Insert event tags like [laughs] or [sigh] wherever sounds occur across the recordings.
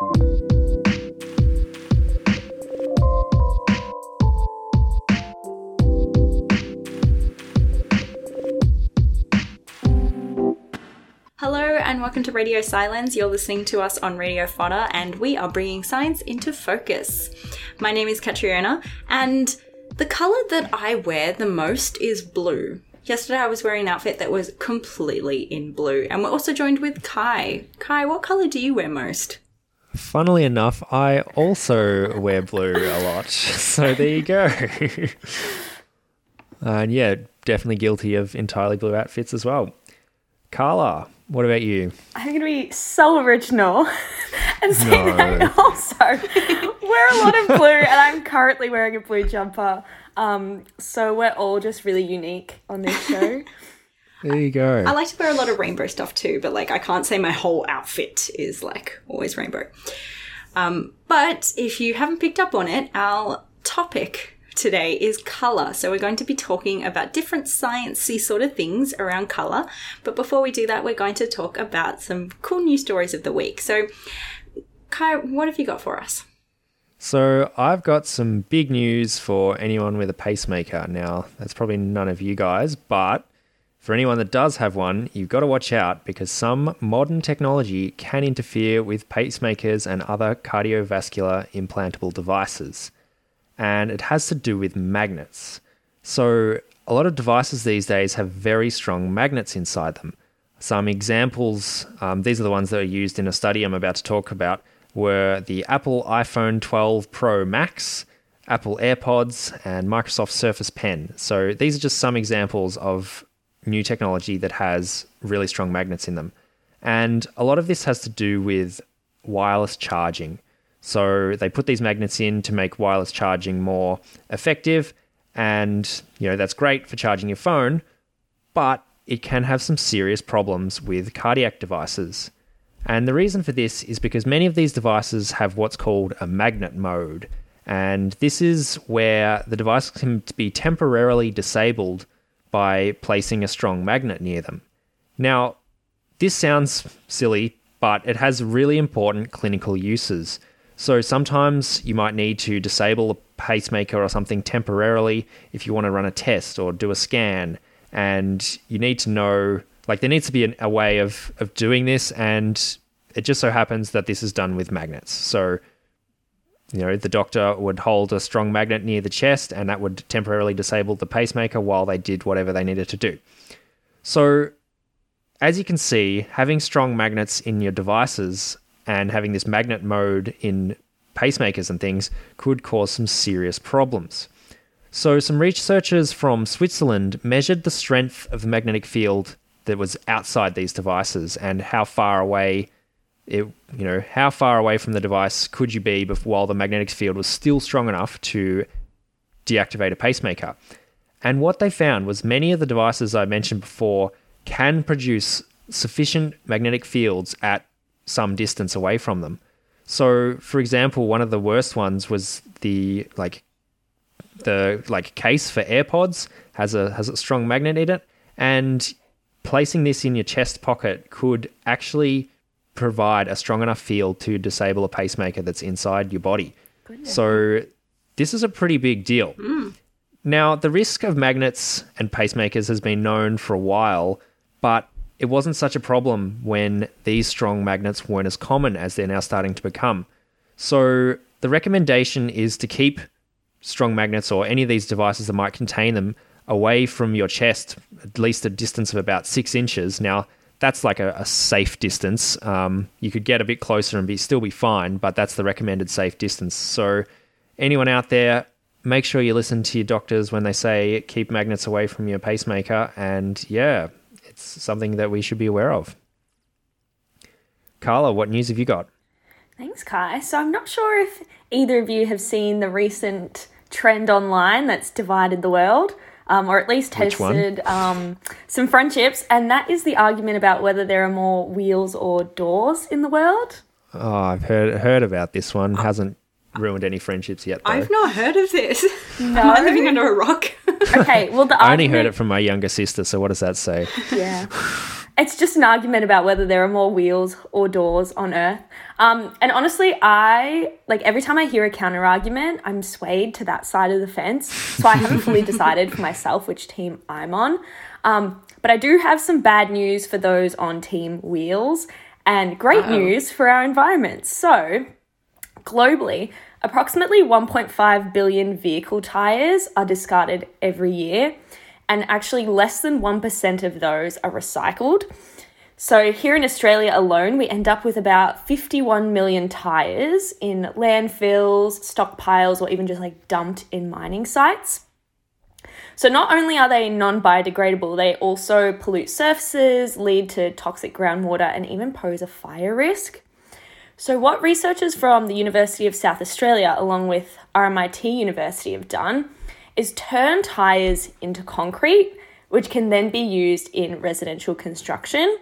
Hello and welcome to Radio Silence. You're listening to us on Radio Fodder, and we are bringing science into focus. My name is Catriona, and the color that I wear the most is blue. Yesterday I was wearing an outfit that was completely in blue, and we're also joined with Kai. Kai, what color do you wear most? Funnily enough, I also wear blue a lot. [laughs] So there you go. [laughs] and yeah, definitely guilty of entirely blue outfits as well. Carla, what about you? I'm going to be so original [laughs] and say No. that I also wear a lot of blue, and I'm currently wearing a blue jumper. Um, so we're all just really unique on this show. There you go. I like to wear a lot of rainbow stuff too, but like I can't say my whole outfit is like always rainbow. Um, but if you haven't picked up on it, our topic today is color. So we're going to be talking about different sciencey sort of things around color. But before we do that, we're going to talk about some cool news stories of the week. So, Kai, what have you got for us? So I've got some big news for anyone with a pacemaker. Now, that's probably none of you guys, but for anyone that does have one, you've got to watch out because some modern technology can interfere with pacemakers and other cardiovascular implantable devices. And it has to do with magnets. So, a lot of devices these days have very strong magnets inside them. Some examples, um, these are the ones that are used in a study I'm about to talk about, were the Apple iPhone 12 Pro Max, Apple AirPods, and Microsoft Surface Pen. So these are just some examples of new technology that has really strong magnets in them. And a lot of this has to do with wireless charging. So they put these magnets in to make wireless charging more effective. And, you know, that's great for charging your phone, but it can have some serious problems with cardiac devices. And the reason for this is because many of these devices have what's called a magnet mode. And this is where the device can be temporarily disabled by placing a strong magnet near them. Now, this sounds silly, but it has really important clinical uses. So sometimes you might need to disable a pacemaker or something temporarily if you want to run a test or do a scan. And you need to know, like, there needs to be an, a way of, of doing this. And it just so happens that this is done with magnets. So, you know, the doctor would hold a strong magnet near the chest and that would temporarily disable the pacemaker while they did whatever they needed to do. So, as you can see, having strong magnets in your devices and having this magnet mode in pacemakers and things could cause some serious problems. So, some researchers from Switzerland measured the strength of the magnetic field that was outside these devices and how far away it, you know, how far away from the device could you be before while the magnetic field was still strong enough to deactivate a pacemaker. And what they found was many of the devices I mentioned before can produce sufficient magnetic fields at some distance away from them. So, for example, one of the worst ones was the like the like case for AirPods has a has a strong magnet in it, and placing this in your chest pocket could actually provide a strong enough field to disable a pacemaker that's inside your body. So, this is a pretty big deal. Mm. Now, the risk of magnets and pacemakers has been known for a while, but it wasn't such a problem when these strong magnets weren't as common as they're now starting to become. So, the recommendation is to keep strong magnets or any of these devices that might contain them away from your chest, at least a distance of about six inches. Now, that's like a, a safe distance. Um, you could get a bit closer and be still be fine, but that's the recommended safe distance. So, anyone out there, make sure you listen to your doctors when they say keep magnets away from your pacemaker. And yeah, it's something that we should be aware of. Carla, what news have you got? Thanks, Kai. So I'm not sure if either of you have seen the recent trend online that's divided the world, um, or at least Which tested um, some friendships, and that is the argument about whether there are more wheels or doors in the world. Oh, I've heard heard about this one. Hasn't ruined any friendships yet. Though. I've not heard of this. [laughs] Am I living under a rock? Okay, well, the I only heard it from my younger sister. So what does that say? Yeah. [laughs] it's just an argument about whether there are more wheels or doors on Earth. Um, and honestly, I like every time I hear a counter argument, I'm swayed to that side of the fence. So I haven't fully [laughs] decided for myself which team I'm on. Um, but I do have some bad news for those on Team Wheels and great Uh-oh. news for our environment. So, globally, approximately 1.5 billion vehicle tyres are discarded every year and actually less than 1% of those are recycled. So, here in Australia alone, we end up with about 51 million tyres in landfills, stockpiles, or even just like dumped in mining sites. So, not only are they non biodegradable, they also pollute surfaces, lead to toxic groundwater, and even pose a fire risk. So, what researchers from the University of South Australia, along with RMIT University, have done is turn tyres into concrete, which can then be used in residential construction.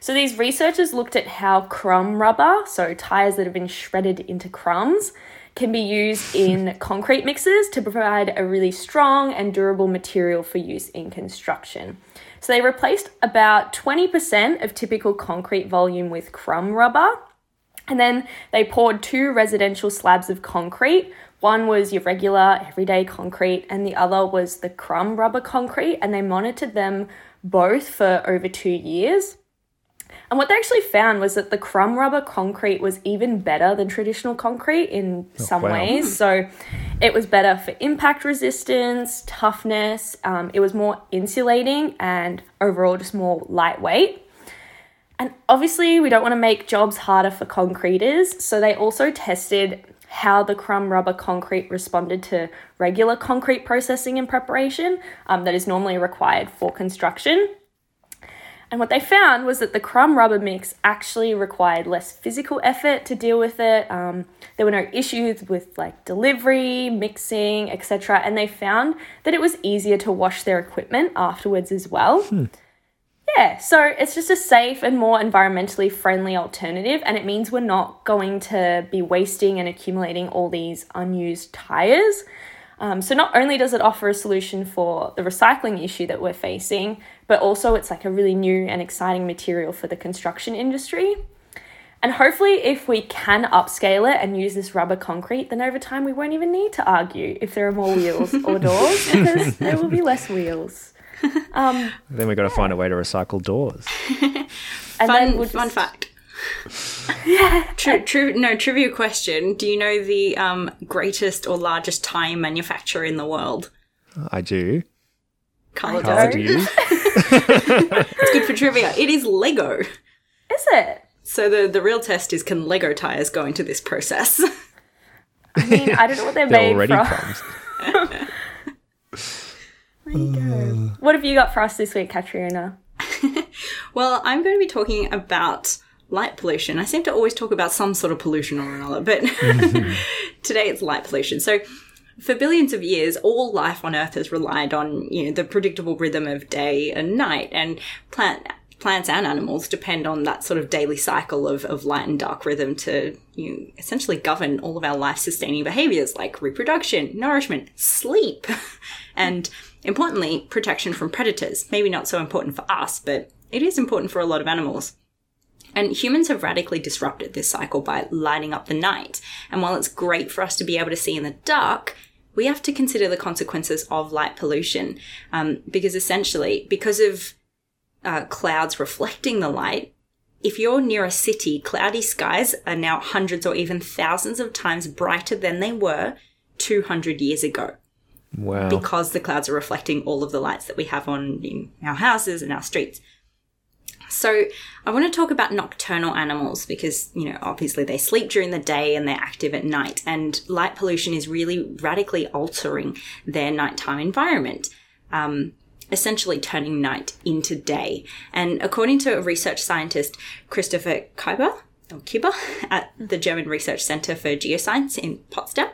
So these researchers looked at how crumb rubber, so tyres that have been shredded into crumbs, can be used [laughs] in concrete mixes to provide a really strong and durable material for use in construction. So they replaced about 20% of typical concrete volume with crumb rubber. And then they poured two residential slabs of concrete one was your regular everyday concrete, and the other was the crumb rubber concrete, and they monitored them both for over two years. And what they actually found was that the crumb rubber concrete was even better than traditional concrete in oh, some wow. ways. So it was better for impact resistance, toughness, um, it was more insulating, and overall just more lightweight. And obviously, we don't want to make jobs harder for concreters, so they also tested how the crumb rubber concrete responded to regular concrete processing and preparation um, that is normally required for construction. And what they found was that the crumb rubber mix actually required less physical effort to deal with it. Um, there were no issues with like delivery, mixing, etc. And they found that it was easier to wash their equipment afterwards as well. Hmm. Yeah, so it's just a safe and more environmentally friendly alternative, and it means we're not going to be wasting and accumulating all these unused tyres. Um, so, not only does it offer a solution for the recycling issue that we're facing, but also it's like a really new and exciting material for the construction industry. And hopefully, if we can upscale it and use this rubber concrete, then over time we won't even need to argue if there are more wheels or doors [laughs] because there will be less wheels. [laughs] Um, then we've got to find a way to recycle doors. [laughs] fun, we'll fun fact. [laughs] yeah. True, true. No trivia question. Do you know the um, greatest or largest tire manufacturer in the world? I do. Color I do. it's good for trivia. It is Lego. Is it? So the the real test is can Lego tires go into this process? I mean, I don't know what they're, they're made from. There. Uh. What have you got for us this week, Katrina? [laughs] well, I'm going to be talking about light pollution. I seem to always talk about some sort of pollution or another, but mm-hmm. [laughs] today it's light pollution. So, for billions of years, all life on Earth has relied on, you know, the predictable rhythm of day and night, and plant plants and animals depend on that sort of daily cycle of, of light and dark rhythm to you know, essentially govern all of our life sustaining behaviors like reproduction, nourishment, sleep, [laughs] and importantly, protection from predators. Maybe not so important for us, but it is important for a lot of animals. And humans have radically disrupted this cycle by lighting up the night. And while it's great for us to be able to see in the dark, we have to consider the consequences of light pollution. Um, because essentially, because of uh, clouds reflecting the light, if you're near a city, cloudy skies are now hundreds or even thousands of times brighter than they were 200 years ago. Wow. Because the clouds are reflecting all of the lights that we have on in our houses and our streets. So, I want to talk about nocturnal animals because, you know, obviously they sleep during the day and they're active at night, and light pollution is really radically altering their nighttime environment. Um, essentially turning night into day. And according to a research scientist, Christopher Kyba, or at the German Research Center for Geoscience in Potsdam,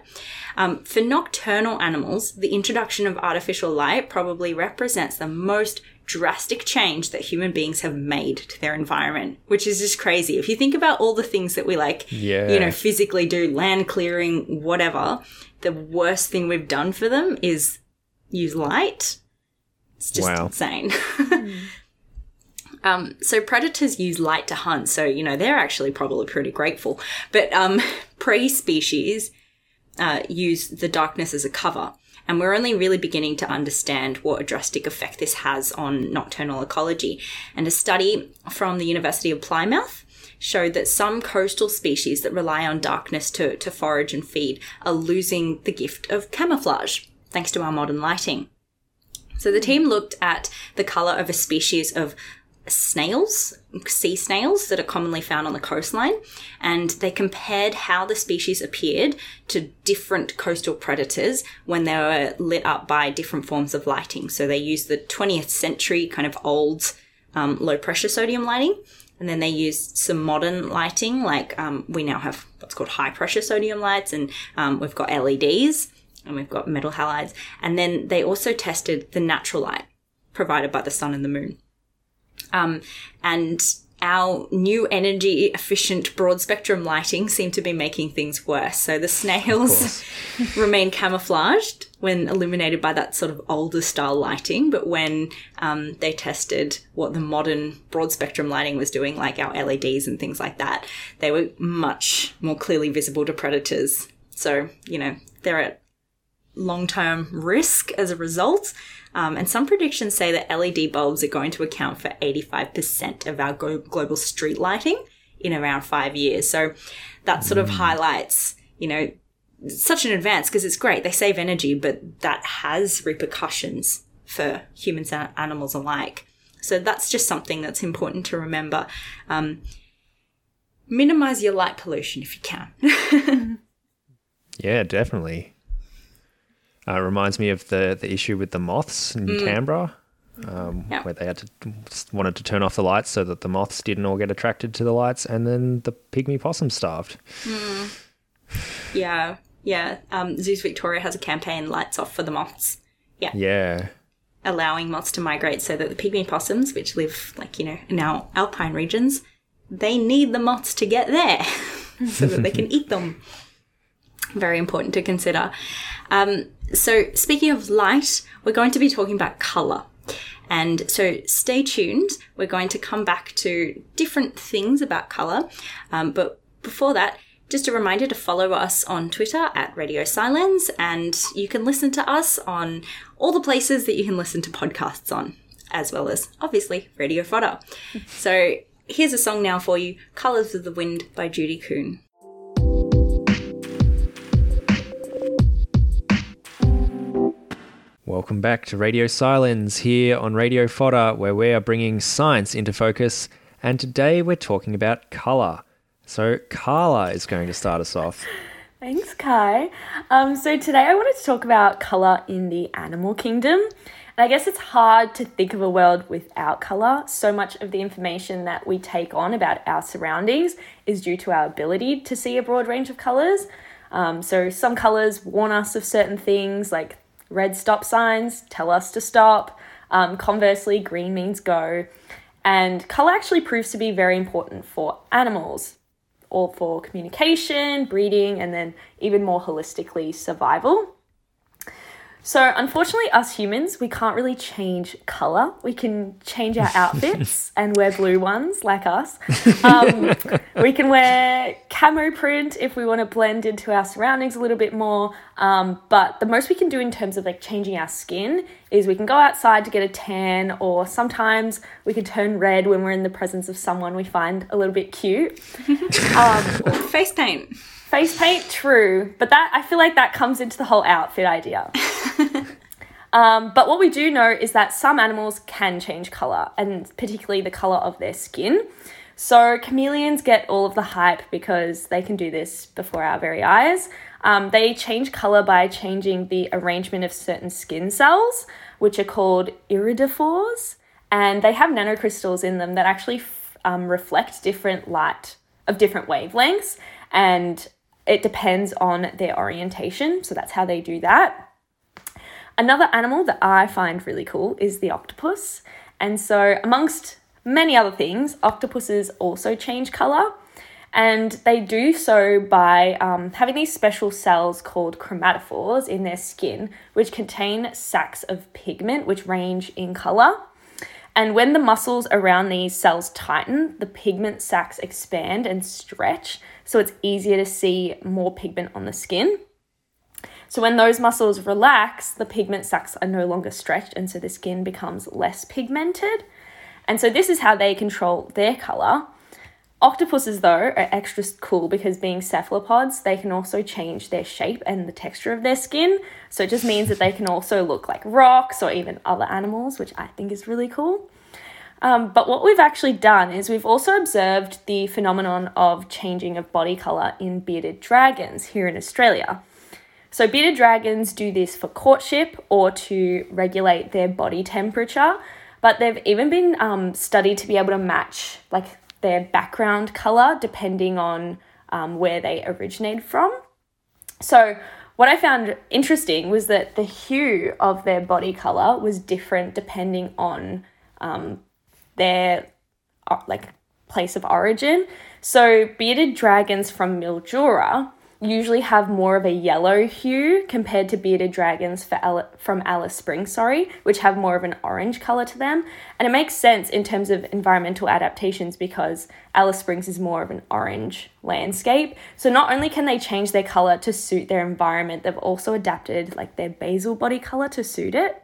um, for nocturnal animals, the introduction of artificial light probably represents the most drastic change that human beings have made to their environment, which is just crazy. If you think about all the things that we like, yeah. you know, physically do, land clearing, whatever, the worst thing we've done for them is use light it's just wow. insane. [laughs] Um, so predators use light to hunt, so you know they're actually probably pretty grateful. But um, [laughs] prey species uh, use the darkness as a cover, and we're only really beginning to understand what a drastic effect this has on nocturnal ecology. And a study from the University of Plymouth showed that some coastal species that rely on darkness to, to forage and feed are losing the gift of camouflage thanks to our modern lighting. So the team looked at the color of a species of snails, sea snails that are commonly found on the coastline, and they compared how the species appeared to different coastal predators when they were lit up by different forms of lighting. So they used the 20th century kind of old um, low pressure sodium lighting. And then they used some modern lighting, like um, we now have what's called high pressure sodium lights, and um, we've got LEDs and we've got metal halides. And then they also tested the natural light provided by the sun and the moon. Um, and our new energy efficient broad spectrum lighting seem to be making things worse. So the snails [laughs] remain camouflaged when illuminated by that sort of older style lighting, but when um, they tested what the modern broad spectrum lighting was doing, like our LEDs and things like that, they were much more clearly visible to predators. So, you know, they're at long term risk as a result. Um, and some predictions say that LED bulbs are going to account for 85% of our global street lighting in around five years. So that sort of highlights, you know, such an advance because it's great. They save energy, but that has repercussions for humans and animals alike. So that's just something that's important to remember. Um, minimize your light pollution if you can. [laughs] Yeah, definitely. Uh, it reminds me of the, the issue with the moths in Canberra, um, Yeah. where they had to wanted to turn off the lights so that the moths didn't all get attracted to the lights, and then the pygmy possum starved. yeah, yeah. Um, Zoos Victoria has a campaign, Lights Off for the Moths. Yeah, yeah, allowing moths to migrate so that the pygmy possums, which live like, you know, in our alpine regions, they need the moths to get there [laughs] so that they can [laughs] eat them. Very important to consider. Um, so, speaking of light, we're going to be talking about colour. And so, stay tuned. We're going to come back to different things about colour. Um, but before that, just a reminder to follow us on Twitter at Radio Silence, and you can listen to us on all the places that you can listen to podcasts on, as well as obviously Radio Fodder. [laughs] so here's a song now for you Colours of the Wind by Judy Kuhn. Welcome back to Radio Silence here on Radio Fodder, where we are bringing science into focus. And today we're talking about colour. So, Carla is going to start us off. Thanks, Kai. Um, so today I wanted to talk about colour in the animal kingdom. And I guess it's hard to think of a world without colour. So much of the information that we take on about our surroundings is due to our ability to see a broad range of colours. Um, so some colours warn us of certain things, like red stop signs tell us to stop. Um, conversely, green means go. And colour actually proves to be very important for animals or for communication, breeding, and then even more holistically, survival. So, unfortunately, us humans, we can't really change color. We can change our [laughs] outfits and wear blue ones like us. Um, we can wear camo print if we want to blend into our surroundings a little bit more. Um, but the most we can do in terms of like changing our skin is we can go outside to get a tan, or sometimes we can turn red when we're in the presence of someone we find a little bit cute. [laughs] Face paint. Face paint, true, but that I feel like that comes into the whole outfit idea. [laughs] um, but what we do know is that some animals can change color, and particularly the color of their skin. So chameleons get all of the hype because they can do this before our very eyes. Um, they change color by changing the arrangement of certain skin cells, which are called iridophores, and they have nanocrystals in them that actually f- um, reflect different light of different wavelengths, and it depends on their orientation. So that's how they do that. Another animal that I find really cool is the octopus. And so, amongst many other things, octopuses also change color. And they do so by um, having these special cells called chromatophores in their skin, which contain sacs of pigment which range in color. And when the muscles around these cells tighten, the pigment sacs expand and stretch, so it's easier to see more pigment on the skin. So when those muscles relax, the pigment sacs are no longer stretched, and so the skin becomes less pigmented. And so this is how they control their color. Octopuses, though, are extra cool because being cephalopods, they can also change their shape and the texture of their skin. So it just means that they can also look like rocks or even other animals, which I think is really cool. Um, but what we've actually done is we've also observed the phenomenon of changing of body colour in bearded dragons here in Australia. So, bearded dragons do this for courtship or to regulate their body temperature, but they've even been um, studied to be able to match like their background color depending on um, where they originated from. So, what I found interesting was that the hue of their body color was different depending on um, their uh, like place of origin. So, bearded dragons from Mildura usually have more of a yellow hue compared to bearded dragons for from Alice Springs, sorry, which have more of an orange color to them. And it makes sense in terms of environmental adaptations because Alice Springs is more of an orange landscape. So not only can they change their color to suit their environment, they've also adapted like their basal body color to suit it.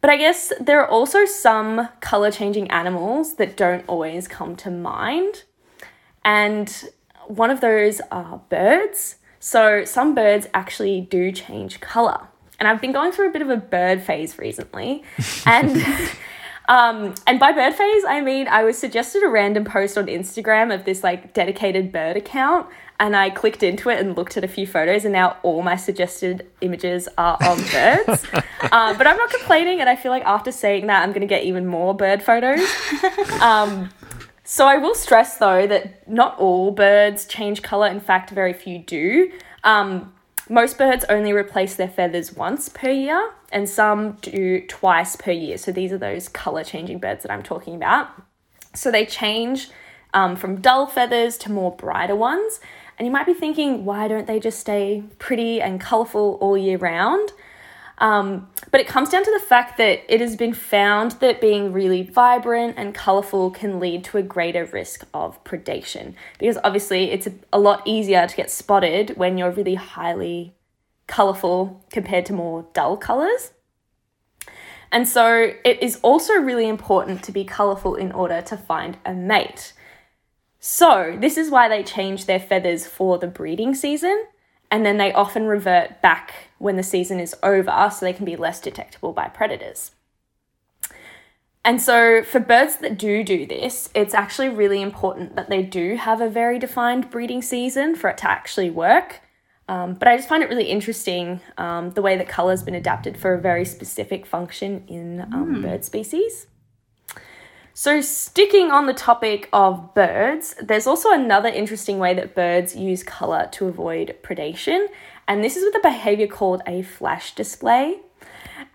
But I guess there are also some color changing animals that don't always come to mind. And one of those are birds. So some birds actually do change color. And I've been going through a bit of a bird phase recently. [laughs] And [laughs] um, and by bird phase, I mean I was suggested a random post on Instagram of this like dedicated bird account. And I clicked into it and looked at a few photos, and now all my suggested images are of [laughs] birds. um, but I'm not complaining, and I feel like after saying that, I'm going to get even more bird photos. Um, so I will stress though that not all birds change colour. In fact, very few do. Um, most birds only replace their feathers once per year, and some do twice per year. So these are those colour changing birds that I'm talking about. So they change um, from dull feathers to more brighter ones. And you might be thinking, why don't they just stay pretty and colourful all year round? Um, but it comes down to the fact that it has been found that being really vibrant and colourful can lead to a greater risk of predation because obviously it's a, a lot easier to get spotted when you're really highly colourful compared to more dull colours. And so it is also really important to be colourful in order to find a mate. So, this is why they change their feathers for the breeding season and then they often revert back when the season is over so they can be less detectable by predators. And so, for birds that do do this, it's actually really important that they do have a very defined breeding season for it to actually work. Um, but I just find it really interesting um, the way that colour has been adapted for a very specific function in um, mm. bird species. So, sticking on the topic of birds, there's also another interesting way that birds use colour to avoid predation, and this is with a behaviour called a flash display.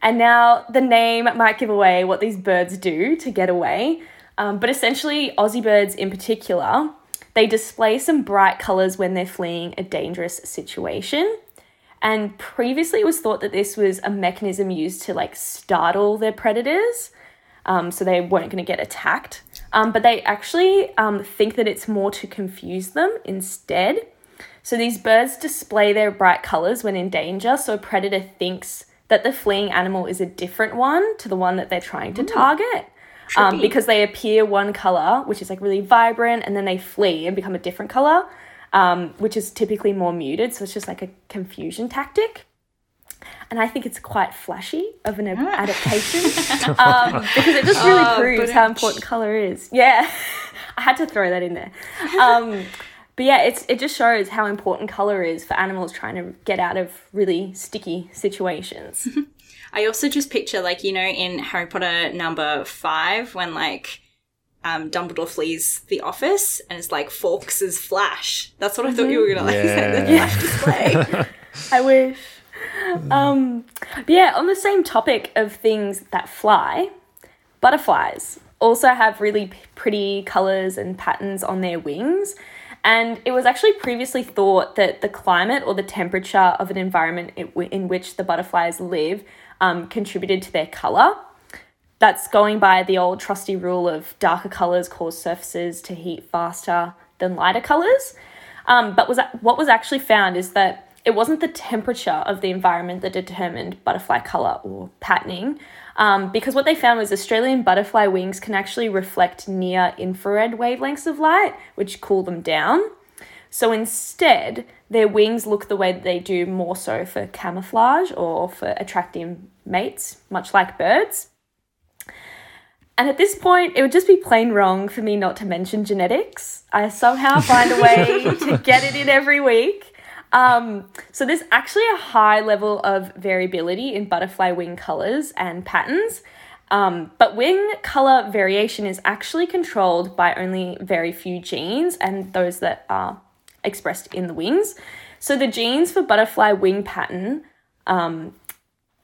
And now the name might give away what these birds do to get away, um, but essentially, Aussie birds in particular, they display some bright colours when they're fleeing a dangerous situation. And previously, it was thought that this was a mechanism used to like startle their predators um, so they weren't going to get attacked. Um, but they actually um, think that it's more to confuse them instead. So these birds display their bright colours when in danger, so a predator thinks that the fleeing animal is a different one to the one that they're trying to Ooh, target. Um, because they appear one colour, which is like really vibrant, and then they flee and become a different colour, um, which is typically more muted. So it's just like a confusion tactic and I think it's quite flashy of an ah. adaptation [laughs] um, because it just really oh, proves how important color is. Yeah, [laughs] I had to throw that in there. Um, but yeah, it's it just shows how important color is for animals trying to get out of really sticky situations. [laughs] I also just picture like you know in Harry Potter number five when like um, Dumbledore flees the office and it's like Fawkes's flash. That's what I thought you were gonna like yeah. the flash display. I wish. [laughs] um, yeah, on the same topic of things that fly, butterflies also have really pretty colors and patterns on their wings. And it was actually previously thought that the climate or the temperature of an environment in which the butterflies live um, contributed to their color. that's going by the old trusty rule of darker colors cause surfaces to heat faster than lighter colors. Um, but was what was actually found is that it wasn't the temperature of the environment that determined butterfly color or patterning, um, because what they found was Australian butterfly wings can actually reflect near infrared wavelengths of light, which cool them down. So instead, their wings look the way that they do more so for camouflage or for attracting mates, much like birds. And at this point, it would just be plain wrong for me not to mention genetics. I somehow find a way [laughs] to get it in every week. Um, so there's actually a high level of variability in butterfly wing colors and patterns. Um, but wing color variation is actually controlled by only very few genes and those that are expressed in the wings. So the genes for butterfly wing pattern, um,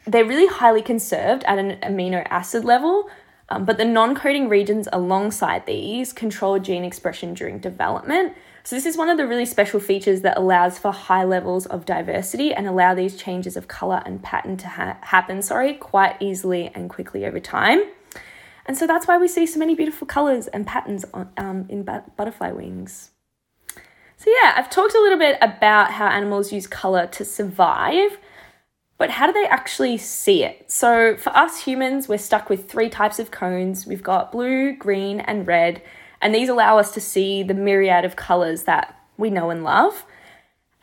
they're really highly conserved at an amino acid level, um, but the non coding regions alongside these control gene expression during development. So, this is one of the really special features that allows for high levels of diversity and allow these changes of color and pattern to ha- happen, sorry, quite easily and quickly over time. And so that's why we see so many beautiful colors and patterns on, um, in but- butterfly wings. So, yeah, I've talked a little bit about how animals use color to survive, but how do they actually see it? So, for us humans, we're stuck with three types of cones we've got blue, green, and red. And these allow us to see the myriad of colours that we know and love.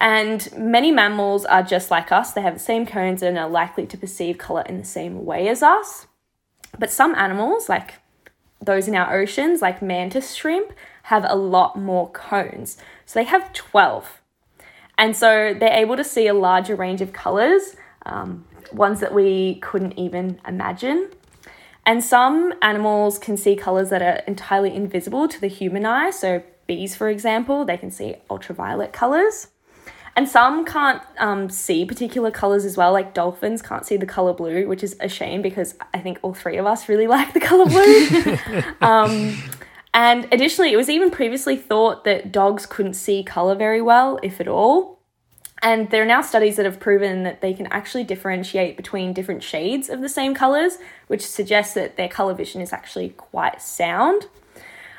And many mammals are just like us, they have the same cones and are likely to perceive colour in the same way as us. But some animals, like those in our oceans, like mantis shrimp, have a lot more cones. So they have 12. And so they're able to see a larger range of colours, um, ones that we couldn't even imagine. And some animals can see colours that are entirely invisible to the human eye. So, bees, for example, they can see ultraviolet colours. And some can't um, see particular colours as well, like dolphins can't see the colour blue, which is a shame because I think all three of us really [laughs] like the colour blue. [laughs] um, and additionally, it was even previously thought that dogs couldn't see colour very well, if at all. And there are now studies that have proven that they can actually differentiate between different shades of the same colours, which suggests that their colour vision is actually quite sound.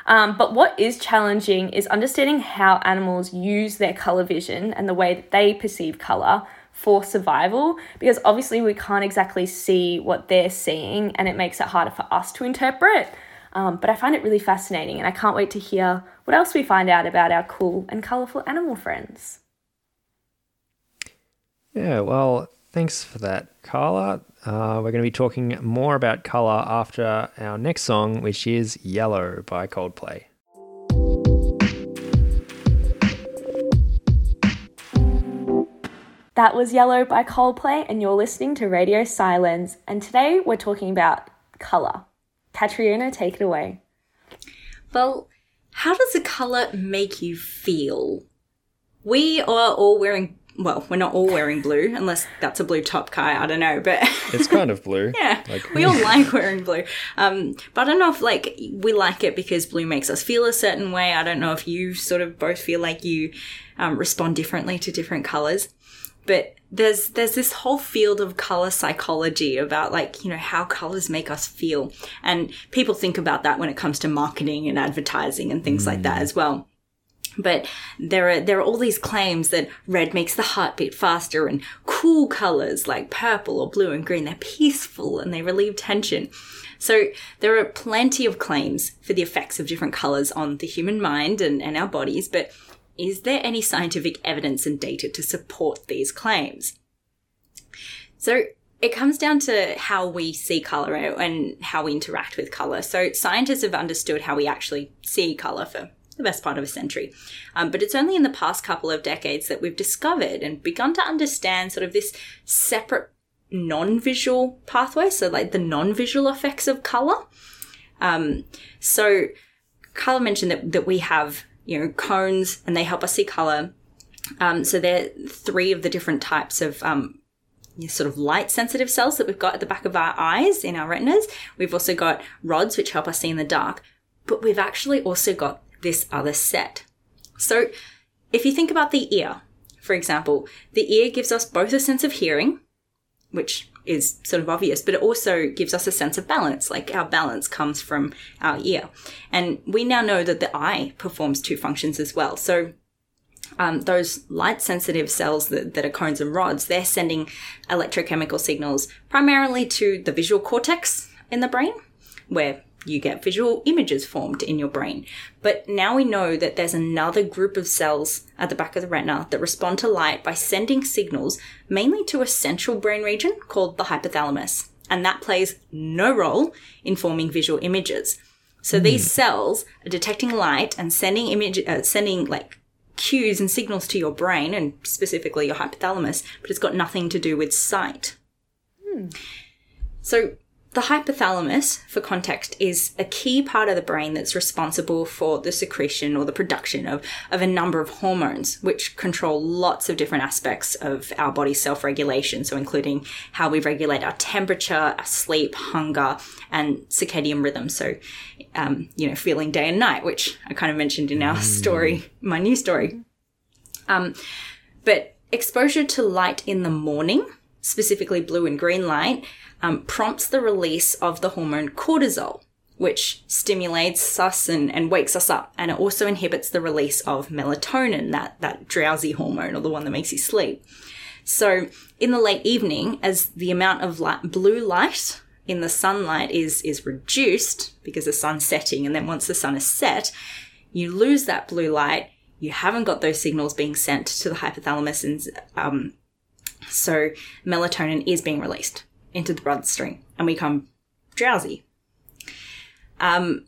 Um, but what is challenging is understanding how animals use their colour vision and the way that they perceive colour for survival, because obviously we can't exactly see what they're seeing and it makes it harder for us to interpret. Um, but I find it really fascinating and I can't wait to hear what else we find out about our cool and colourful animal friends. Yeah, well, thanks for that, Carla. Uh, we're going to be talking more about colour after our next song, which is Yellow by Coldplay. That was Yellow by Coldplay, and you're listening to Radio Silence. And today we're talking about colour. Catriona, take it away. Well, how does a colour make you feel? We are all wearing well, we're not all wearing blue, unless that's a blue top Kai. I don't know, but it's kind of blue. [laughs] yeah, like, we all [laughs] like wearing blue. Um, but I don't know if like we like it because blue makes us feel a certain way. I don't know if you sort of both feel like you um, respond differently to different colors. But there's there's this whole field of color psychology about like you know how colors make us feel, and people think about that when it comes to marketing and advertising and things mm. like that mm. as well. But there are there are all these claims that red makes the heart beat faster and cool colors like purple or blue and green they're peaceful and they relieve tension. So there are plenty of claims for the effects of different colors on the human mind and, and our bodies, but is there any scientific evidence and data to support these claims? So it comes down to how we see color and how we interact with color. So scientists have understood how we actually see color for the best part of a century. Um, but it's only in the past couple of decades that we've discovered and begun to understand sort of this separate non-visual pathway. So like the non-visual effects of color. Um, so Carla mentioned that, that we have, you know, cones and they help us see color. Um, so they're three of the different types of, um, sort of light sensitive cells that we've got at the back of our eyes in our retinas. We've also got rods, which help us see in the dark, but we've actually also got this other set. So if you think about the ear, for example, the ear gives us both a sense of hearing, which is sort of obvious, but it also gives us a sense of balance. Like our balance comes from our ear. And we now know that the eye performs two functions as well. So um, those light sensitive cells that, that are cones and rods, they're sending electrochemical signals primarily to the visual cortex in the brain, where you get visual images formed in your brain. But now we know that there's another group of cells at the back of the retina that respond to light by sending signals mainly to a central brain region called the hypothalamus. And that plays no role in forming visual images. So these cells are detecting light and sending image, uh, sending like cues and signals to your brain and specifically your hypothalamus, but it's got nothing to do with sight. So the hypothalamus, for context, is a key part of the brain that's responsible for the secretion or the production of, of a number of hormones, which control lots of different aspects of our body's self regulation. So, including how we regulate our temperature, our sleep, hunger, and circadian rhythm. So, um, you know, feeling day and night, which I kind of mentioned in our story, my new story. Um, but exposure to light in the morning, specifically blue and green light, um, prompts the release of the hormone cortisol, which stimulates us and, and wakes us up. And it also inhibits the release of melatonin, that, that drowsy hormone or the one that makes you sleep. So in the late evening, as the amount of light, blue light in the sunlight is, is reduced because the sun's setting, and then once the sun is set, you lose that blue light. You haven't got those signals being sent to the hypothalamus, and um, so melatonin is being released into the bloodstream and we become drowsy. Um,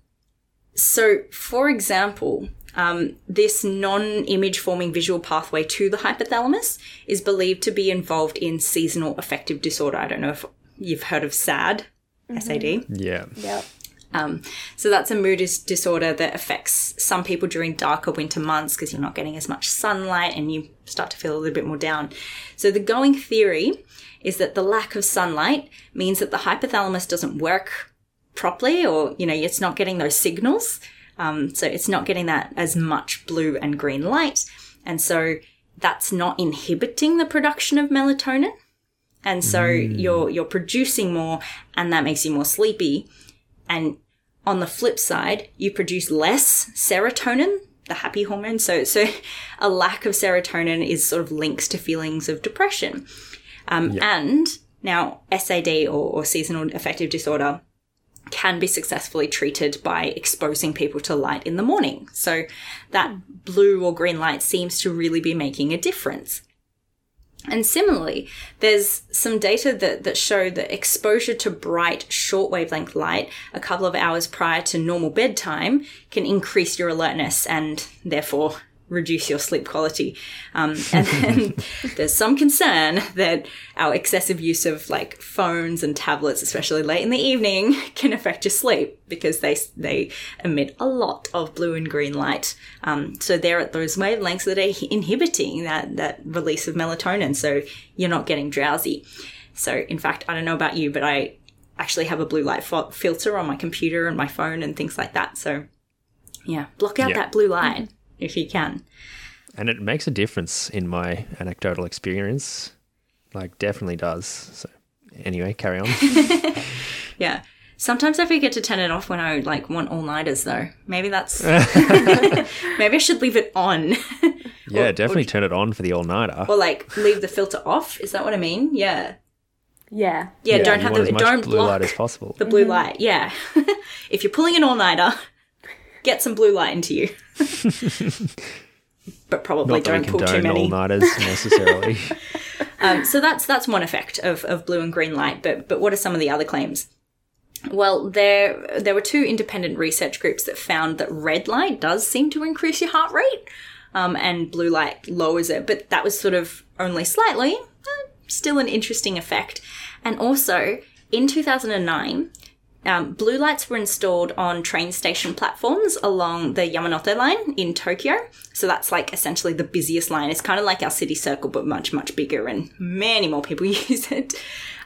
so, for example, um, this non image forming visual pathway to the hypothalamus is believed to be involved in seasonal affective disorder. I don't know if you've heard of SAD, SAD. Yeah. Yep. Um, so that's a mood disorder that affects some people during darker winter months because you're not getting as much sunlight and you start to feel a little bit more down. So the going theory is that the lack of sunlight means that the hypothalamus doesn't work properly or, you know, it's not getting those signals. Um, so it's not getting that as much blue and green light. And so that's not inhibiting the production of melatonin. And so you're, you're producing more and that makes you more sleepy. And on the flip side, you produce less serotonin, the happy hormone. So, so [laughs] a lack of serotonin is sort of linked to feelings of depression. Um, And now SAD or, or seasonal affective disorder can be successfully treated by exposing people to light in the morning. So that blue or green light seems to really be making a difference. And similarly, there's some data that, that show that exposure to bright, short wavelength light a couple of hours prior to normal bedtime can increase your alertness and therefore reduce your sleep quality. Um, and then [laughs] there's some concern that our excessive use of like phones and tablets, especially late in the evening, [laughs] can affect your sleep because they they emit a lot of blue and green light. Um, so they're at those wavelengths that are inhibiting that that release of melatonin. So you're not getting drowsy. So in fact, I don't know about you, but I actually have a blue light filter on my computer and my phone and things like that. So yeah, block out Yeah. that blue light if you can. And it makes a difference in my anecdotal experience. Like, definitely does. So, anyway, carry on. [laughs] [laughs] Yeah. Sometimes I forget to turn it off when I like want all nighters though. Maybe that's [laughs] maybe I should leave it on. yeah, definitely turn it on for the all nighter. or like leave the filter off. Is that what I mean? Yeah. Yeah. Yeah, don't have the as much don't blue block light as possible. the blue mm-hmm. light. Yeah. if you're pulling an all nighter, get some blue light into you. [laughs] but probably don't pull too many. all nighters [laughs] necessarily. Um, so that's that's one effect of, of blue and green light. But but what are some of the other claims? Well, there there were two independent research groups that found that red light does seem to increase your heart rate, um, and blue light lowers it. But that was sort of only slightly. eh, Still an interesting effect. And also in 2009. Um, blue lights were installed on train station platforms along the Yamanote line in Tokyo. So that's like essentially the busiest line. It's kind of like our city circle, but much, much bigger and many more people [laughs] use it.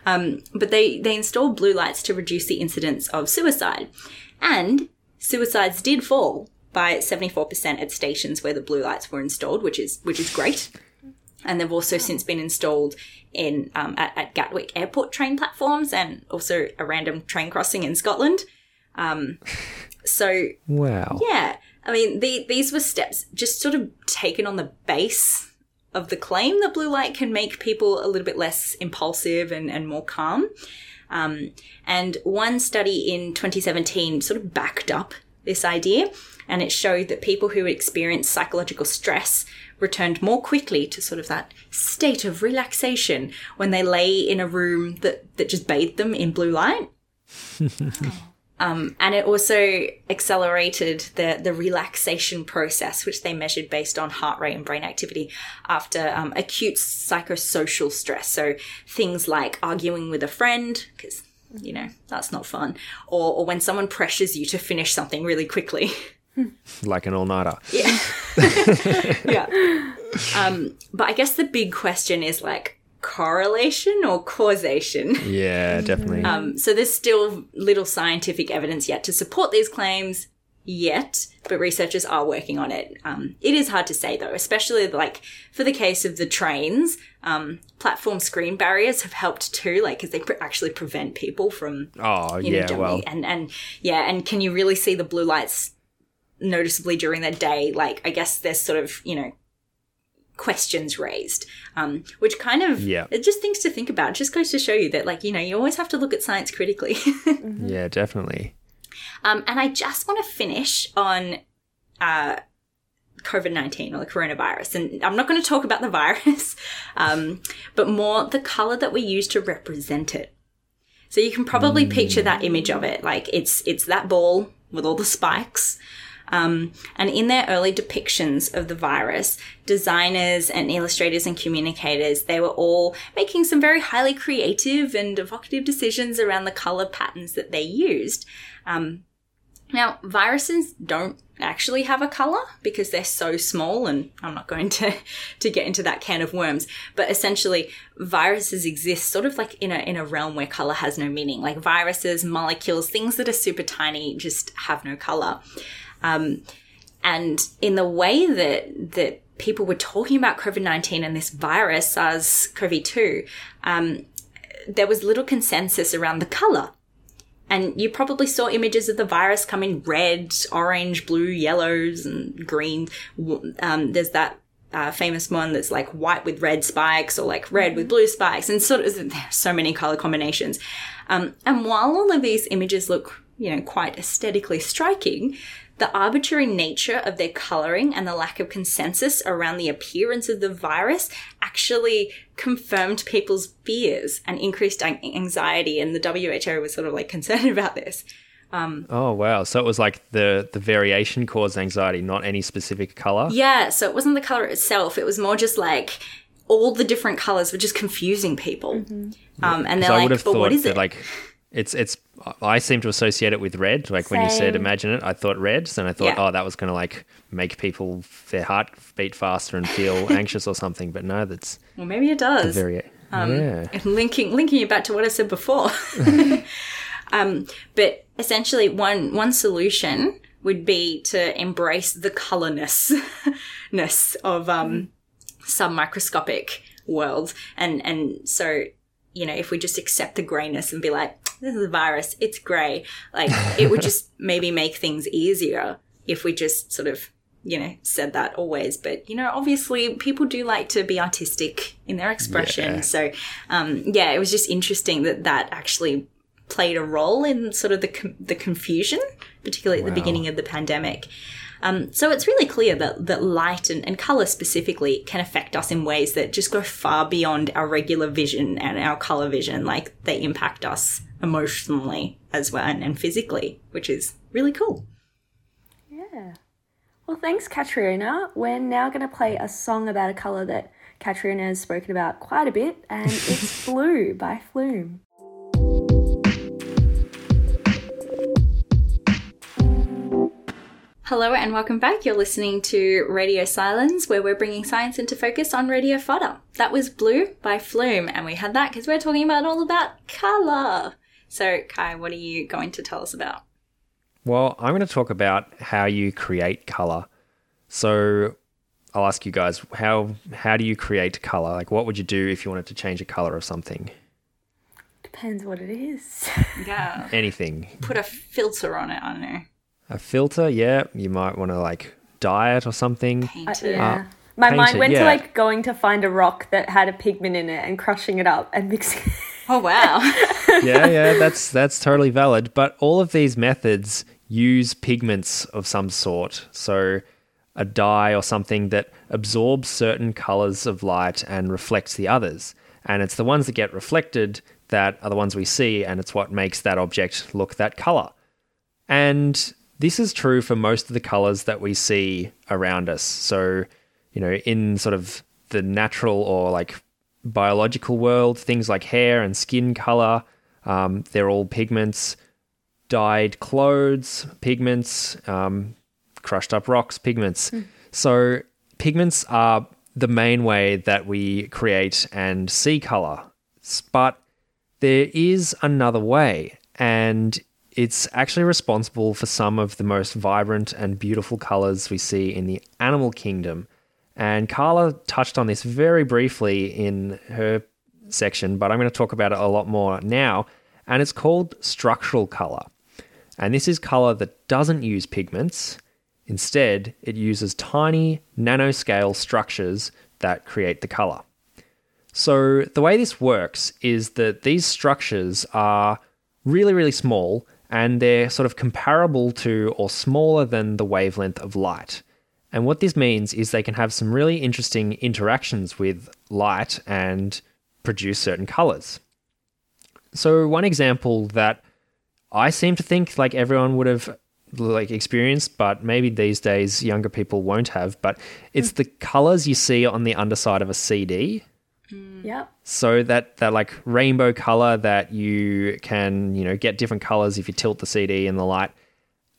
Um, but they, they installed blue lights to reduce the incidence of suicide. And suicides did fall by 74% at stations where the blue lights were installed, which is, which is great. and they've also since been installed in um, at, at Gatwick Airport train platforms and also a random train crossing in Scotland. Um, [laughs] so Wow. yeah, I mean the, these were steps just sort of taken on the base of the claim that blue light can make people a little bit less impulsive and, and more calm. Um, and one study in 2017 sort of backed up this idea, and it showed that people who experienced psychological stress returned more quickly to sort of that state of relaxation when they lay in a room that, that just bathed them in blue light. [laughs] Um, and it also accelerated the, the relaxation process, which they measured based on heart rate and brain activity after um, acute psychosocial stress. So things like arguing with a friend, because, you know, that's not fun, or, or when someone pressures you to finish something really quickly. [laughs] Like an all nighter. Yeah. [laughs] yeah. [laughs] Um, but I guess the big question is like correlation or causation. Yeah, definitely. Um, so there's still little scientific evidence yet to support these claims yet, but researchers are working on it. Um, it is hard to say though, especially like for the case of the trains. Um, platform screen barriers have helped too, like because they pre- actually prevent people from oh, you know, yeah, jumping. well, and and yeah, and can you really see the blue lights noticeably during the day? Like, I guess there's sort of you know questions raised, um, which kind of Yeah. it just things to think about. It just goes to show you that like you know you always have to look at science critically. [laughs] yeah, definitely. um, and I just want to finish on. Uh, COVID 19 or the coronavirus. And I'm not going to talk about the [laughs] virus, um, but more the color that we use to represent it. So you can probably picture that image of it. Like it's, it's that ball with all the spikes. Um, and in their early depictions of the virus, designers and illustrators and communicators, they were all making some very highly creative and evocative decisions around the color patterns that they used. Um, now, viruses don't actually have a color because they're so small and I'm not going to, [laughs] to get into that can of worms, but essentially viruses exist sort of like in a, in a realm where color has no meaning. Like viruses, molecules, things that are super tiny just have no color. Um, and in the way that, that people were talking about COVID-19 and this virus, SARS-CoV-2, um, there was little consensus around the color. And you probably saw images of the virus come in red, orange, blue, yellows, and green. Um, there's that uh, famous one that's like white with red spikes or like red with blue spikes, and sort of [laughs] so many color combinations. Um, and while all of these images look, you know, quite aesthetically striking, the arbitrary nature of their coloring and the lack of consensus around the appearance of the virus actually confirmed people's fears and increased anxiety. And the WHO was sort of like [laughs] concerned about this. Oh wow! So it was like the the variation caused anxiety, not any specific color. Yeah, so it wasn't the color itself, it was more just like all the different colors were just confusing people. Um, and they're I like, would but what is that it? like it's it's. I seem to associate it with red. Like when you said imagine it, I thought red, and I thought, Yeah. oh, that was going to like make people their heart beat faster and feel [laughs] anxious or something. But no, that's well, maybe it does. very Um, yeah. linking linking it back to what I said before. [laughs] um, but essentially, one one solution would be to embrace the colorness ness of um, some microscopic worlds, and and so you know if we just accept the grayness and be like, this is a virus, it's grey, like it would just [laughs] maybe make things easier if we just sort of you know said that always but you know obviously people do like to be artistic in their expression Yeah. so um yeah it was just interesting that that actually played a role in sort of the com- the confusion particularly at the beginning of the pandemic um, so it's really clear that, that light and, and color specifically can affect us in ways that just go far beyond our regular vision and our color vision. Like they impact us emotionally as well and, and physically, which is really cool. Yeah. Well, thanks, Katrina. We're now going to play a song about a colour that Katrina has spoken about quite a bit, and [laughs] it's Blue by Flume. Hello and welcome back. You're listening to Radio Silence, where we're bringing science into focus on Radio Fodder. That was Blue by Flume, and we had that because we're talking about all about color. So, Kai, what are you going to tell us about? Well, I'm going to talk about how you create color. So, I'll ask you guys how how do you create color? Like, what would you do if you wanted to change a color of something? Depends what it is. Yeah. [laughs] Anything. Put a filter on it. I don't know. A filter, yeah. You might want to like dye it or something. Paint Uh, it. yeah. My paint mind it, went yeah. to like going to find a rock that had a pigment in it and crushing it up and mixing it. Oh wow. [laughs] yeah, yeah, that's that's totally valid. But all of these methods use pigments of some sort. So a dye or something that absorbs certain colors of light and reflects the others. And it's the ones that get reflected that are the ones we see, and it's what makes that object look that color. And this is true for most of the colors that we see around us. So, you know, in sort of the natural or like biological world, things like hair and skin color, um, they're all pigments. Dyed clothes, pigments, um, crushed up rocks, pigments. So, pigments are the main way that we create and see color. But there is another way, and it's actually responsible for some of the most vibrant and beautiful colors we see in the animal kingdom. And Carla touched on this very briefly in her section, but I'm going to talk about it a lot more now. And it's called structural color. And this is color that doesn't use pigments. Instead, it uses tiny nanoscale structures that create the color. So, the way this works is that these structures are really, really small and they're sort of comparable to or smaller than the wavelength of light. And what this means is they can have some really interesting interactions with light and produce certain colors. So, one example that I seem to think like everyone would have like experienced, but maybe these days younger people won't have, but it's hmm. the colors you see on the underside of a CD. Hmm. Yep. So that that like rainbow color that you can, you know, get different colors if you tilt the CD in the light.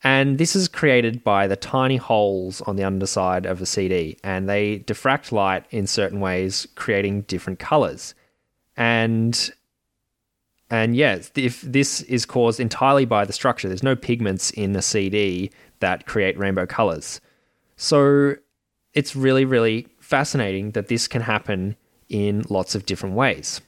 And this is created by the tiny holes on the underside of a CD and they diffract light in certain ways creating different colors. And and yes, if this is caused entirely by the structure, there's no pigments in a CD that create rainbow colors. So it's really, really fascinating that this can happen in lots of different ways.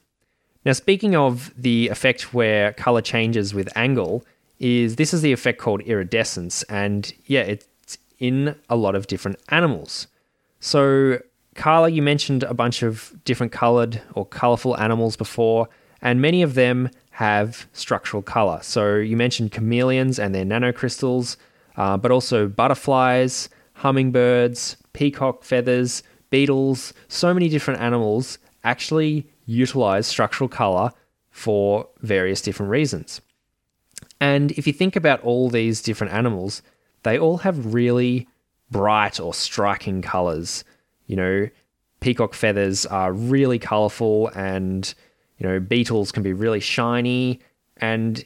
Now, speaking of the effect where color changes with angle, is this is the effect called iridescence, and yeah, it's in a lot of different animals. So, Carla, you mentioned a bunch of different colored or colorful animals before, and many of them have structural color. So, you mentioned chameleons and their nanocrystals, uh, but also butterflies, hummingbirds, peacock feathers, beetles, so many different animals actually utilize structural color for various different reasons. And if you think about all these different animals, they all have really bright or striking colors. You know, peacock feathers are really colorful, and, you know, beetles can be really shiny. And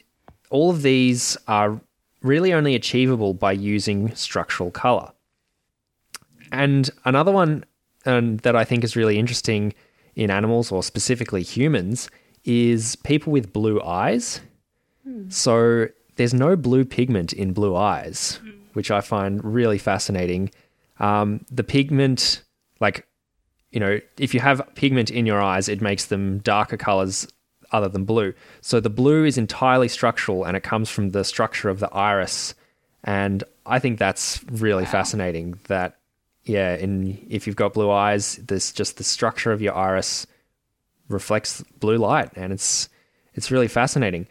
all of these are really only achievable by using structural color. And another one um, that I think is really interesting in animals, or specifically humans, is people with blue eyes. So there's no blue pigment in blue eyes, which I find really fascinating. Um, the pigment, like, you know, if you have pigment in your eyes, it makes them darker colors other than blue. So the blue is entirely structural and it comes from the structure of the iris. And I think that's really fascinating that, yeah, in, if you've got blue eyes, there's just the structure of your iris reflects blue light and it's it's really fascinating.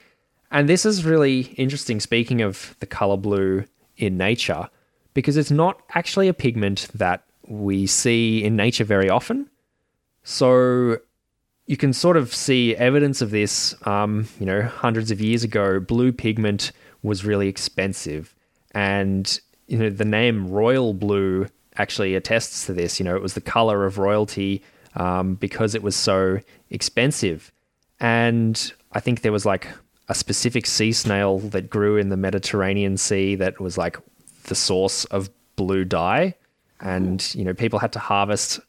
And this is really interesting speaking of the color blue in nature because it's not actually a pigment that we see in nature very often. So you can sort of see evidence of this. Um, you know, hundreds of years ago, blue pigment was really expensive, and you know the name royal blue actually attests to this. You know, it was the color of royalty um, because it was so expensive, and I think there was like a specific sea snail that grew in the Mediterranean Sea that was like the source of blue dye, and you know people had to harvest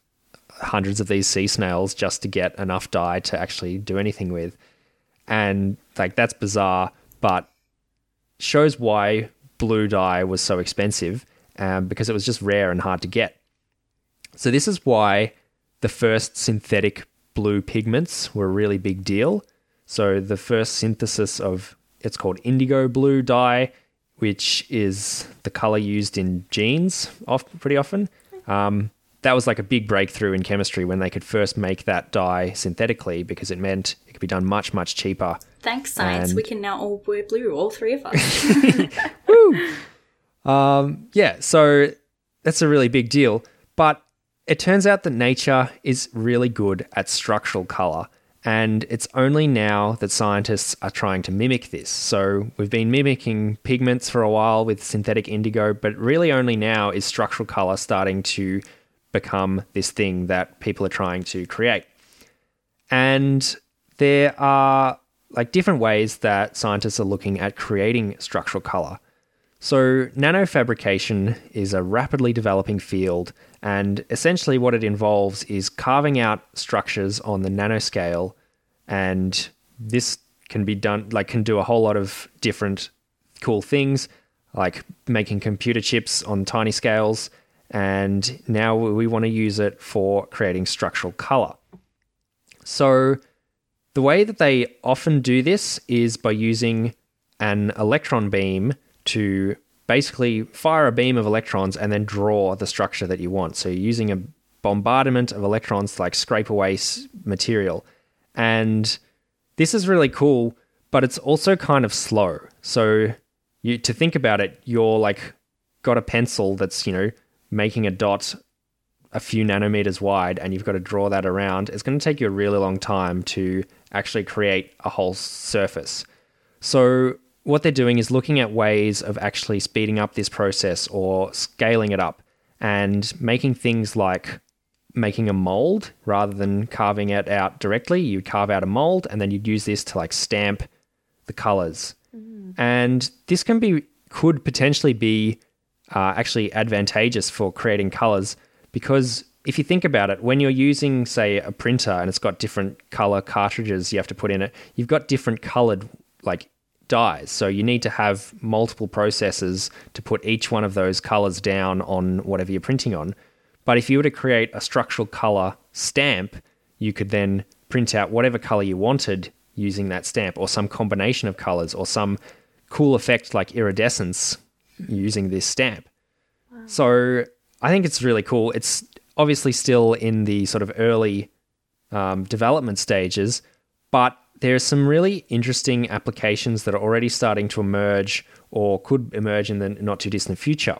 hundreds of these sea snails just to get enough dye to actually do anything with. And like that's bizarre, but shows why blue dye was so expensive um, because it was just rare and hard to get. So, this is why the first synthetic blue pigments were a really big deal. So, the first synthesis of it's called indigo blue dye, which is the color used in jeans off pretty often. Um, that was like a big breakthrough in chemistry when they could first make that dye synthetically because it meant it could be done much, much cheaper. Thanks, science. And- We can now all wear blue, all three of us. [laughs] [laughs] Woo! Yeah, so that's a really big deal. But it turns out that nature is really good at structural color. And it's only now that scientists are trying to mimic this. So we've been mimicking pigments for a while with synthetic indigo, but really only now is structural color starting to become this thing that people are trying to create. And there are like different ways that scientists are looking at creating structural color. So, nanofabrication is a rapidly developing field, and essentially what it involves is carving out structures on the nanoscale, and this can be done, like, can do a whole lot of different cool things, like making computer chips on tiny scales, and now we want to use it for creating structural color. So, the way that they often do this is by using an electron beam to basically fire a beam of electrons and then draw the structure that you want. So you're using a bombardment of electrons to like scrape away material. And this is really cool, but it's also kind of slow. So you to think about it, you're like got a pencil that's, you know, making a dot a few nanometers wide and you've got to draw that around. It's going to take you a really long time to actually create a whole surface. So what they're doing is looking at ways of actually speeding up this process or scaling it up and making things like making a mold rather than carving it out directly. You carve out a mold and then you'd use this to like stamp the colors. And this can be could potentially be uh, actually advantageous for creating colors because if you think about it, when you're using, say, a printer and it's got different color cartridges you have to put in it, you've got different colored like dyes. So you need to have multiple processes to put each one of those colors down on whatever you're printing on. But if you were to create a structural color stamp, you could then print out whatever color you wanted using that stamp or some combination of colors or some cool effect like iridescence using this stamp. So I think it's really cool. It's obviously still in the sort of early um, development stages, but there's some really interesting applications that are already starting to emerge or could emerge in the not too distant future.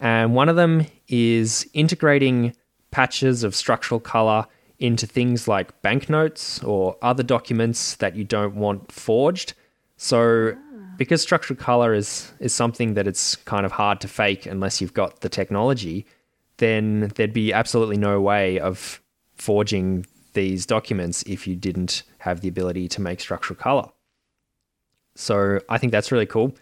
And one of them is integrating patches of structural color into things like banknotes or other documents that you don't want forged. So because structural color is is something that it's kind of hard to fake unless you've got the technology, then there'd be absolutely no way of forging these documents if you didn't have the ability to make structural color. So I think that's really cool.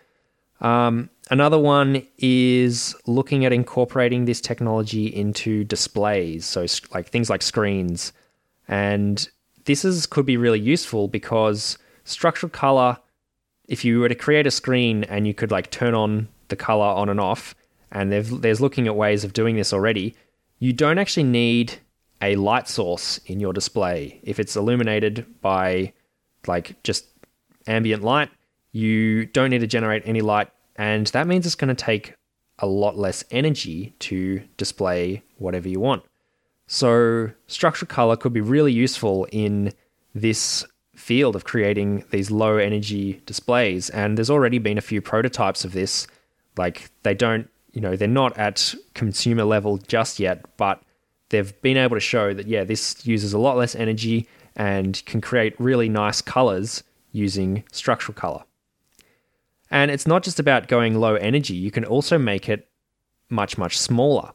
Um, another one is looking at incorporating this technology into displays, so like things like screens, and this is could be really useful because structural color. If you were to create a screen and you could like turn on the color on and off, and there's looking at ways of doing this already, you don't actually need a light source in your display. If it's illuminated by like just ambient light, you don't need to generate any light, and that means it's going to take a lot less energy to display whatever you want. So, structural color could be really useful in this field of creating these low energy displays. And there's already been a few prototypes of this. Like, they don't, you know, they're not at consumer level just yet, but they've been able to show that, yeah, this uses a lot less energy and can create really nice colors using structural color. And it's not just about going low energy, you can also make it much, much smaller.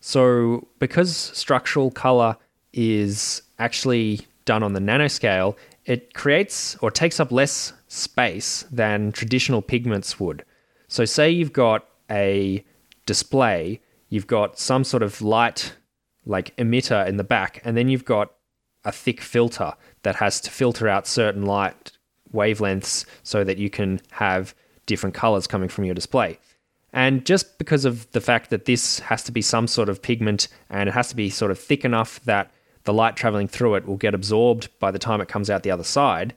So, because structural color is actually done on the nanoscale, it creates or takes up less space than traditional pigments would. So, say you've got a display, you've got some sort of light like emitter in the back, and then you've got a thick filter that has to filter out certain light wavelengths so that you can have different colors coming from your display. And just because of the fact that this has to be some sort of pigment and it has to be sort of thick enough that the light traveling through it will get absorbed by the time it comes out the other side,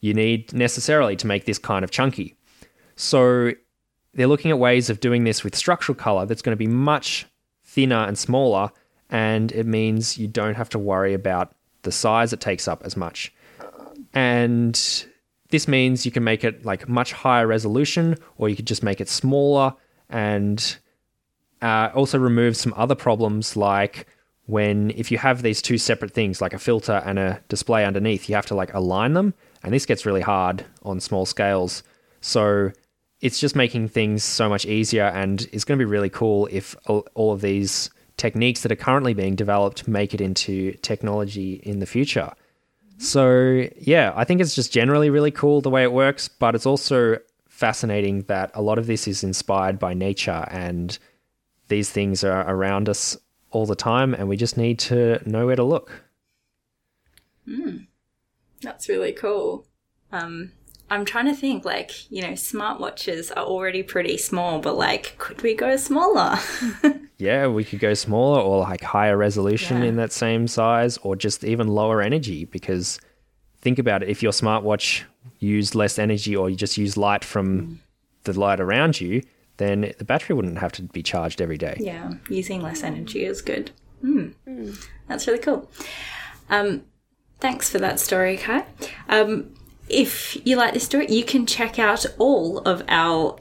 you need necessarily to make this kind of chunky. So they're looking at ways of doing this with structural color that's going to be much thinner and smaller, and it means you don't have to worry about the size it takes up as much. And this means you can make it like much higher resolution, or you could just make it smaller and uh, also remove some other problems like when if you have these two separate things like a filter and a display underneath you have to like align them and this gets really hard on small scales so it's just making things so much easier and it's going to be really cool if all of these techniques that are currently being developed make it into technology in the future so yeah i think it's just generally really cool the way it works but it's also fascinating that a lot of this is inspired by nature and these things are around us all the time and we just need to know where to look. Mm, that's really cool. Um, I'm trying to think like, you know, smartwatches are already pretty small, but like, could we go smaller? [laughs] yeah, we could go smaller or like higher resolution yeah. in that same size or just even lower energy because think about it if your smartwatch used less energy or you just use light from mm. the light around you, then the battery wouldn't have to be charged every day. Yeah, using less energy is good. Mm. Mm. That's really cool. Um, thanks for that story, Kai. Um, if you like this story, you can check out all of our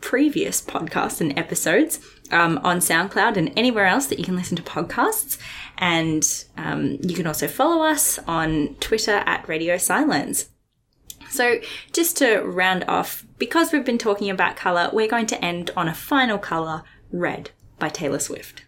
previous podcasts and episodes um, on SoundCloud and anywhere else that you can listen to podcasts. And um, you can also follow us on Twitter at Radio Silence. So, just to round off, because we've been talking about colour, we're going to end on a final colour red by Taylor Swift.